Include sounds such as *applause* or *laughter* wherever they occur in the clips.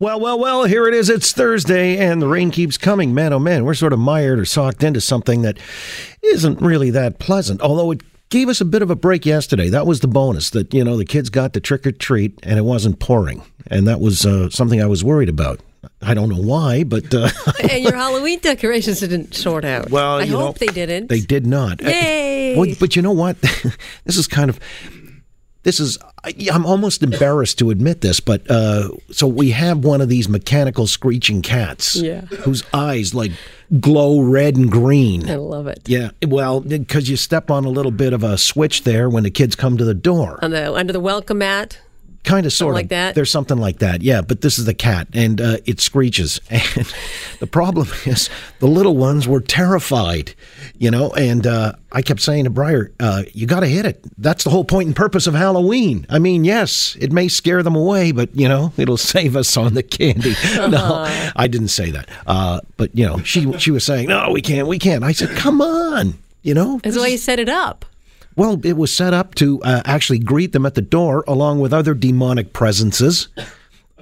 Well, well, well, here it is. It's Thursday and the rain keeps coming. Man, oh man, we're sort of mired or socked into something that isn't really that pleasant, although it gave us a bit of a break yesterday. That was the bonus that, you know, the kids got to trick or treat and it wasn't pouring. And that was uh, something I was worried about. I don't know why, but. Uh, *laughs* and your Halloween decorations didn't sort out. Well, I you hope know, they didn't. They did not. Yay! Well, but you know what? *laughs* this is kind of. This is. I'm almost embarrassed to admit this, but uh, so we have one of these mechanical screeching cats. Yeah. Whose eyes like glow red and green. I love it. Yeah, well, because you step on a little bit of a switch there when the kids come to the door. On the under the welcome mat. Kind of, sort of like that? There's something like that, yeah. But this is the cat, and uh, it screeches. *laughs* And the problem *laughs* is, the little ones were terrified, you know. And uh, I kept saying to Briar, uh, "You got to hit it. That's the whole point and purpose of Halloween. I mean, yes, it may scare them away, but you know, it'll *laughs* save us on the candy." No, I didn't say that. Uh, but you know, she she was saying, "No, we can't, we can't." I said, "Come on." You know, That's why you set it up. Well, it was set up to uh, actually greet them at the door along with other demonic presences.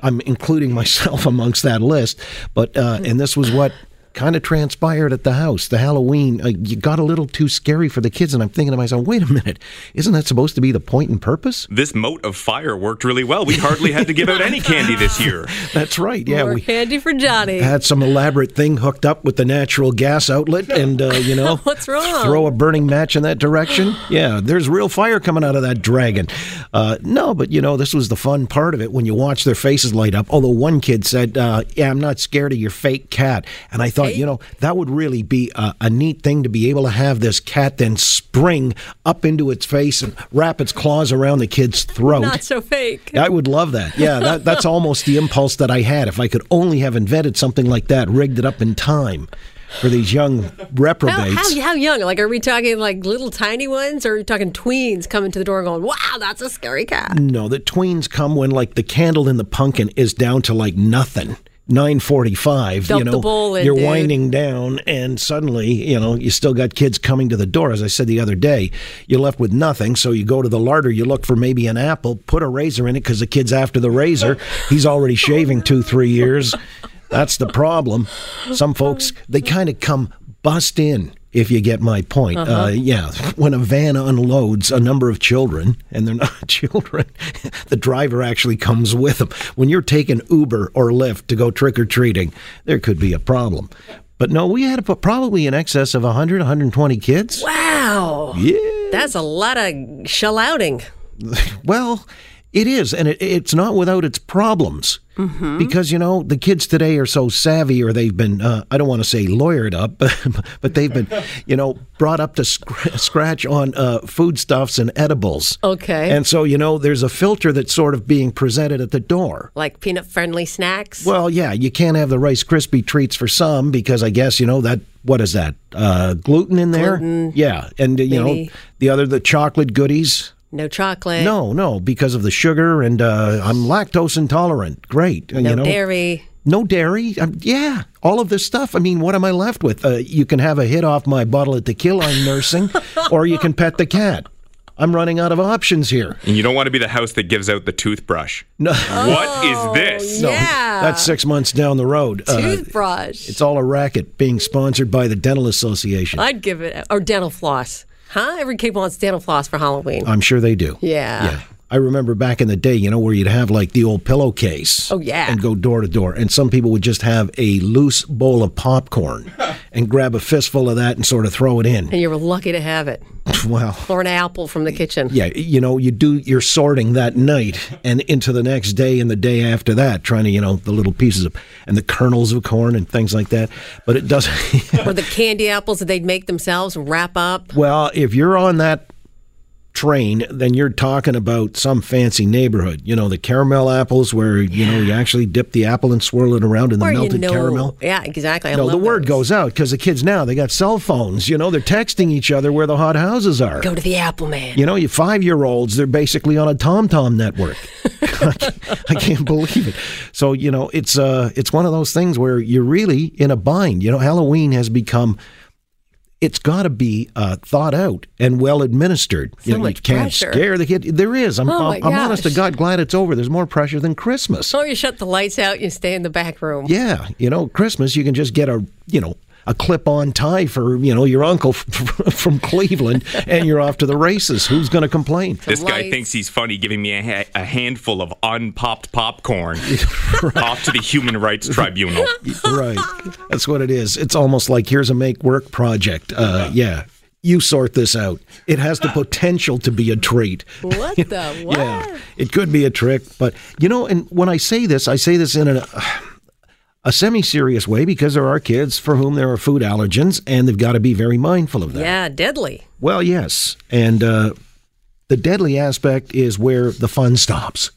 I'm including myself *laughs* amongst that list, but uh, and this was what kind of transpired at the house. The Halloween uh, you got a little too scary for the kids, and I'm thinking to myself, wait a minute, isn't that supposed to be the point and purpose? This moat of fire worked really well. We hardly had to give out any candy this year. *laughs* That's right. Yeah, More we candy for Johnny. had some elaborate thing hooked up with the natural gas outlet, and uh, you know, *laughs* What's wrong? Throw a burning match in that direction. Yeah, there's real fire coming out of that dragon. Uh, no, but you know, this was the fun part of it when you watch their faces light up. Although one kid said, uh, "Yeah, I'm not scared of your fake cat," and I thought, You know, that would really be a, a neat thing to be able to have this cat then spring up into its face and wrap its claws around the kid's throat. Not so fake. I would love that. Yeah, that, *laughs* that's almost the impulse that I had. If I could only have invented something like that, rigged it up in time for these young How, reprobates. how, how young? Like, are we talking like little tiny ones, or are we talking tweens coming to the door going, "Wow, that's a scary cat"? no, the tweens come when like the candle in the pumpkin is down to like nothing. 945 you know you're dude. winding down and suddenly you know you still got kids coming to the door. As i said the other day you're left with nothing. So you go to the larder you look for maybe an apple put a razor in it because the kid's after the razor. He's already shaving two three years. That's the problem. Some folks they kind of come bust in if you get my point. Uh yeah *laughs* when a van unloads a number of children and they're *laughs* not children *laughs* the driver actually comes with them when you're taking uber or lyft to go trick-or-treating there could be a problem. But no we had a, probably in excess of 100 120 kids. Wow, yeah that's a lot of shell outing. Well, it is, and it, it's not without its problems. Mm-hmm. Because, you know, the kids today are so savvy, or they've been, uh, I don't want to say lawyered up, *laughs* but they've been, you know, brought up to sc- scratch on uh, foodstuffs and edibles. Okay. And so, you know, there's a filter that's sort of being presented at the door. Like peanut friendly snacks. Well, yeah, you can't have the Rice Krispie treats for some because I guess, you know, that, what is that? Uh, gluten in there? Gluten, Yeah. And, you maybe. know, the other, the chocolate goodies. No chocolate. No, no, because of the sugar, and uh, I'm lactose intolerant. Great, No you know, dairy. no dairy. Um, yeah, all of this stuff. I mean, what am I left with? Uh, you can have a hit off my bottle of tequila I'm nursing, *laughs* or you can pet the cat. I'm running out of options here. And you don't want to be the house that gives out the toothbrush. No, *laughs* what is this? no, yeah. that's six months down the road. Uh, Toothbrush. it's all a racket being sponsored by the Dental Association. I'd give it or dental floss. Huh? Every kid wants dental floss for Halloween. I'm sure they do. Yeah. Yeah. I remember back in the day, you know, where you'd have like the old pillowcase. Oh, yeah. And go door to door. And some people would just have a loose bowl of popcorn *laughs* and grab a fistful of that and sort of throw it in. and you were lucky to have it. *laughs* Well, Or an apple from the kitchen. yeah, you know, you do your sorting that night and into the next day and the day after that, trying to, you know, the little pieces of and the kernels of corn and things like that. But it doesn't. *laughs* Or the candy apples that they'd make themselves wrap up. Well, if you're on that train, then you're talking about some fancy neighborhood. You know, the caramel apples where, you know, you actually dip the apple and swirl it around in the Or melted you know, caramel. Yeah, exactly. I No, the word those. goes out because the kids now, they got cell phones. You know, they're texting each other where the hot houses are. Go to the Apple Man. You know, you five year olds, they're basically on a TomTom network. I, *laughs* can't, *laughs* I can't believe it. So, you know, it's uh it's one of those things where you're really in a bind. You know, Halloween has become it's got to be uh, thought out and well administered. So you, know, much you can't pressure. scare the kid. There is. I'm, Oh, I'm, I'm honest to. God, glad it's over. There's more pressure than Christmas. So you shut the lights out, you stay in the back room. Yeah, you know, Christmas you can just get a you know a clip-on tie for you know your uncle *laughs* from Cleveland, and you're off to the races. Who's going to complain? This guy thinks he's funny giving me a, ha- a handful of unpopped popcorn *laughs* off to the Human Rights Tribunal. *laughs* right, that's what it is. It's almost like here's a make work project. Uh, yeah. You sort this out. It has the potential to be a treat. What the what? Yeah, it could be a trick, but you know, and when I say this, I say this in a a semi-serious way because there are kids for whom there are food allergens, and they've got to be very mindful of that. Yeah, deadly. Well, yes, and uh, the deadly aspect is where the fun stops.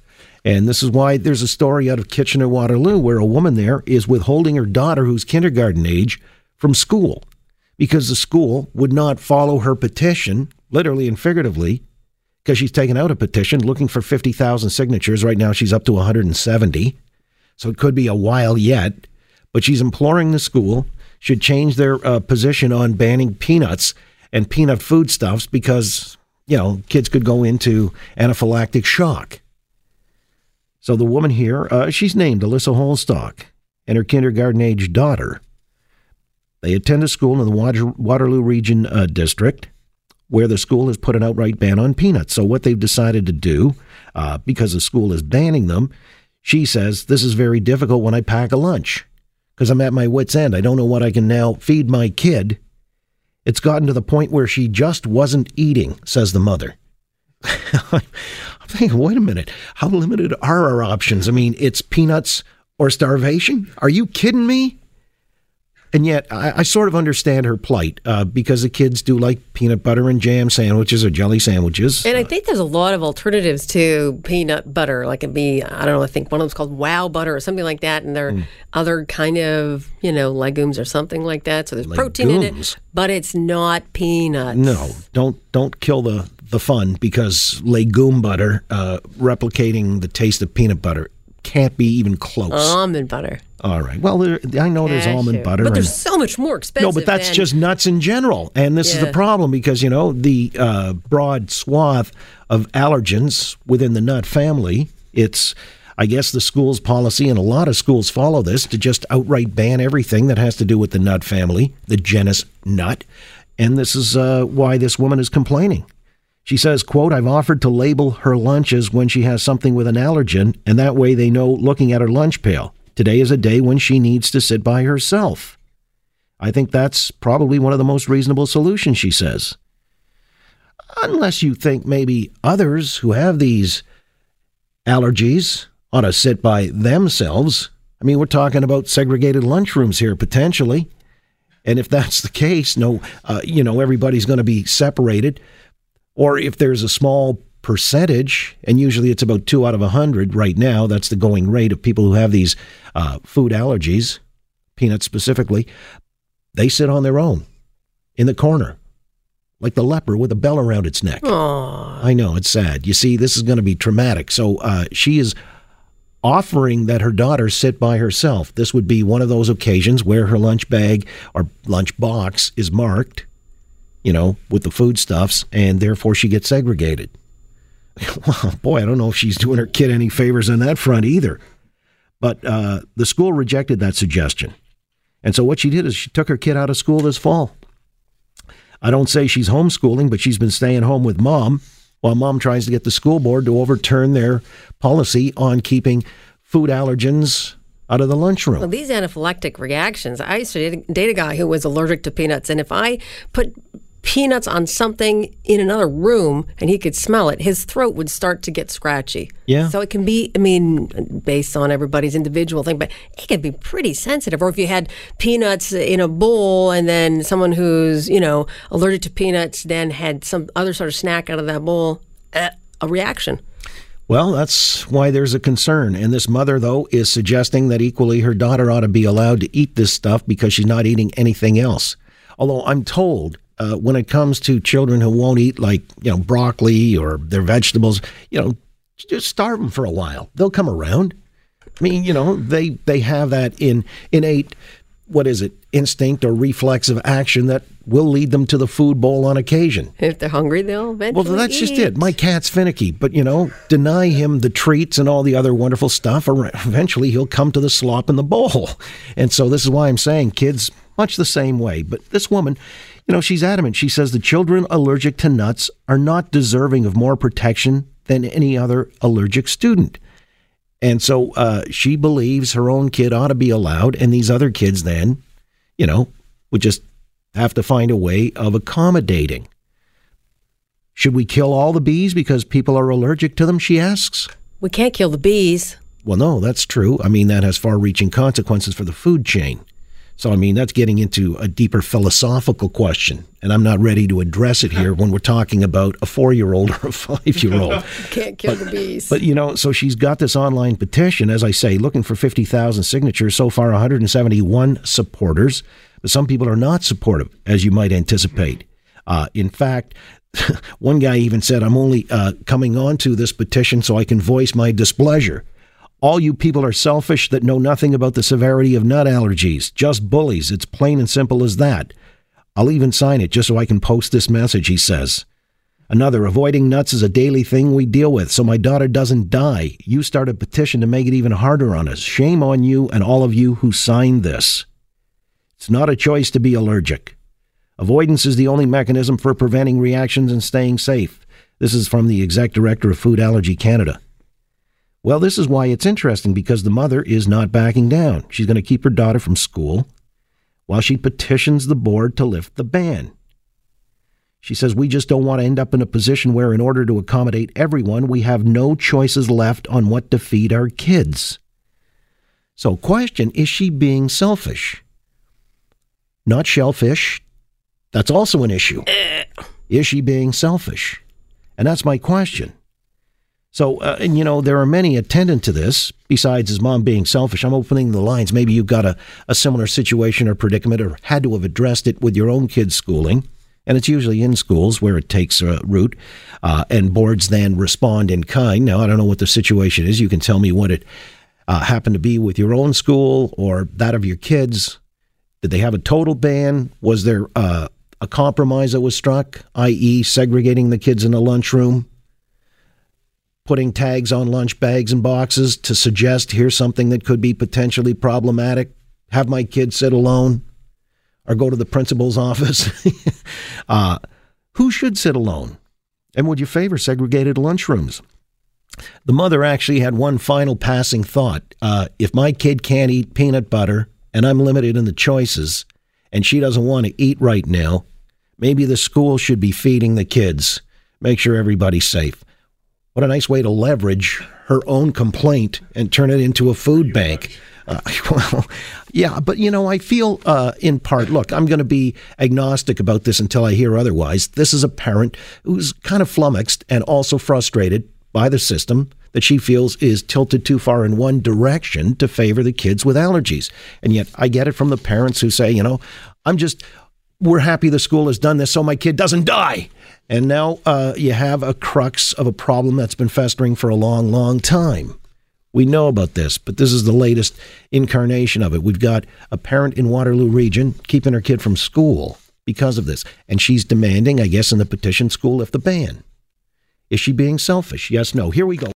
And this is why there's a story out of Kitchener Waterloo where a woman there is withholding her daughter, who's kindergarten age, from school because the school would not follow her petition, literally and figuratively, because she's taken out a petition looking for 50,000 signatures. Right now, she's up to 170. So it could be a while yet. But she's imploring the school should change their uh, position on banning peanuts and peanut foodstuffs because, you know, kids could go into anaphylactic shock. So the woman here, uh, she's named Alyssa Holstock, and her kindergarten age daughter. They attend a school in the Water- Waterloo Region uh, District where the school has put an outright ban on peanuts. So, what they've decided to do, uh, because the school is banning them, she says, This is very difficult when I pack a lunch because I'm at my wits' end. I don't know what I can now feed my kid. It's gotten to the point where she just wasn't eating, says the mother. *laughs* I'm thinking, wait a minute, how limited are our options? I mean, it's peanuts or starvation? Are you kidding me? And yet, I, I sort of understand her plight uh, because the kids do like peanut butter and jam sandwiches or jelly sandwiches. And I think there's a lot of alternatives to peanut butter. Like it'd be, I don't know, I think one of them's called Wow Butter or something like that. And there are Hmm. other kind of, you know, legumes or something like that. So there's protein in it, but it's not peanuts. No, don't don't kill the the fun because legume butter uh, replicating the taste of peanut butter can't be even close. Almond butter. All right. Well, there, I know there's almond Cashew. butter. But there's so much more expensive. no, but that's than- just nuts in general, and this is the problem because you know the uh, broad swath of allergens within the nut family. It's I guess the school's policy, and a lot of schools follow this, to just outright ban everything that has to do with the nut family, the genus nut. And this is uh, why this woman is complaining. She says, quote, I've offered to label her lunches when she has something with an allergen, and that way they know looking at her lunch pail. Today is a day when she needs to sit by herself. I think that's probably one of the most reasonable solutions, she says. Unless you think maybe others who have these allergies ought to sit by themselves. I mean, we're talking about segregated lunchrooms here potentially. And if that's the case, no, uh, you know, everybody's going to be separated. Or if there's a small percentage, and usually it's about two out of a hundred right now, that's the going rate of people who have these uh, food allergies, peanuts specifically, they sit on their own in the corner, like the leper with a bell around its neck. Aw. I know, it's sad. You see, this is going to be traumatic. So uh, she is offering that her daughter sit by herself. This would be one of those occasions where her lunch bag or lunch box is marked, you know, with the foodstuffs, and therefore she gets segregated. *laughs* well, boy, I don't know if she's doing her kid any favors on that front either. But uh, the school rejected that suggestion. And so what she did is she took her kid out of school this fall. I don't say she's homeschooling, but she's been staying home with mom while mom tries to get the school board to overturn their policy on keeping food allergens out of the lunchroom. Well, these anaphylactic reactions, I used to date- date a guy who was allergic to peanuts. And if I put peanuts on something in another room and he could smell it, his throat would start to get scratchy. Yeah. So it can be, I mean, based on everybody's individual thing, but it can be pretty sensitive. Or if you had peanuts in a bowl and then someone who's, you know, allergic to peanuts then had some other sort of snack out of that bowl, eh, a reaction. Well, that's why there's a concern. And this mother, though, is suggesting that equally her daughter ought to be allowed to eat this stuff because she's not eating anything else. Although I'm told uh, when it comes to children who won't eat, like, you know, broccoli or their vegetables, you know, just starve them for a while. They'll come around. I mean, you know, they, they have that in innate what is it, instinct or reflexive action that will lead them to the food bowl on occasion. If they're hungry, they'll eventually. Well, that's just it. My cat's finicky, but you know, deny him the treats and all the other wonderful stuff, or eventually he'll come to the slop in the bowl. And so this is why I'm saying kids much the same way. But this woman, you know, she's adamant. She says the children allergic to nuts are not deserving of more protection than any other allergic student. And so uh, she believes her own kid ought to be allowed, and these other kids then, you know, would just have to find a way of accommodating. Should we kill all the bees because people are allergic to them? She asks. We can't kill the bees. Well, no, that's true. I mean, that has far reaching consequences for the food chain. So, I mean, that's getting into a deeper philosophical question, and I'm not ready to address it here when we're talking about a four year old *laughs* or a five year old. *laughs* Can't kill the bees. But, you know, so she's got this online petition, as I say, looking for 50,000 signatures. So far, 171 supporters. But some people are not supportive, as you might anticipate. Uh, in fact, *laughs* one guy even said, I'm only uh, coming on to this petition so I can voice my displeasure. All you people are selfish that know nothing about the severity of nut allergies. Just bullies. It's plain and simple as that. I'll even sign it just so I can post this message, he says. Another, avoiding nuts is a daily thing we deal with, so my daughter doesn't die. You start a petition to make it even harder on us. Shame on you and all of you who signed this. It's not a choice to be allergic. Avoidance is the only mechanism for preventing reactions and staying safe. This is from the exec director of Food Allergy Canada. Well, this is why it's interesting because the mother is not backing down. She's going to keep her daughter from school while she petitions the board to lift the ban. She says, We just don't want to end up in a position where, in order to accommodate everyone, we have no choices left on what to feed our kids. So, question is she being selfish? Not shellfish. That's also an issue. Eh. Is she being selfish? And that's my question. So, uh, and you know, there are many attendant to this, besides his mom being selfish. I'm opening the lines. Maybe you've got a, a similar situation or predicament or had to have addressed it with your own kids' schooling. And it's usually in schools where it takes uh, root, uh, and boards then respond in kind. Now, I don't know what the situation is. You can tell me what it uh, happened to be with your own school or that of your kids. Did they have a total ban? Was there uh, a compromise that was struck, i.e., segregating the kids in a lunchroom? Putting tags on lunch bags and boxes to suggest here's something that could be potentially problematic. Have my kid sit alone or go to the principal's *laughs* office. *laughs* uh, who should sit alone? And would you favor segregated lunchrooms? The mother actually had one final passing thought. Uh, if my kid can't eat peanut butter and I'm limited in the choices and she doesn't want to eat right now, maybe the school should be feeding the kids. Make sure everybody's safe. What a nice way to leverage her own complaint and turn it into a food bank. Uh, *laughs* well, yeah, but you know, I feel uh, in part, look, I'm going to be agnostic about this until I hear otherwise. This is a parent who's kind of flummoxed and also frustrated by the system that she feels is tilted too far in one direction to favor the kids with allergies. And yet I get it from the parents who say, you know, I'm just, we're happy the school has done this so my kid doesn't die. And now uh, you have a crux of a problem that's been festering for a long, long time. We know about this, but this is the latest incarnation of it. We've got a parent in Waterloo Region keeping her kid from school because of this. And she's demanding, I guess, in the petition school lift the ban. Is she being selfish? Yes, no. Here we go.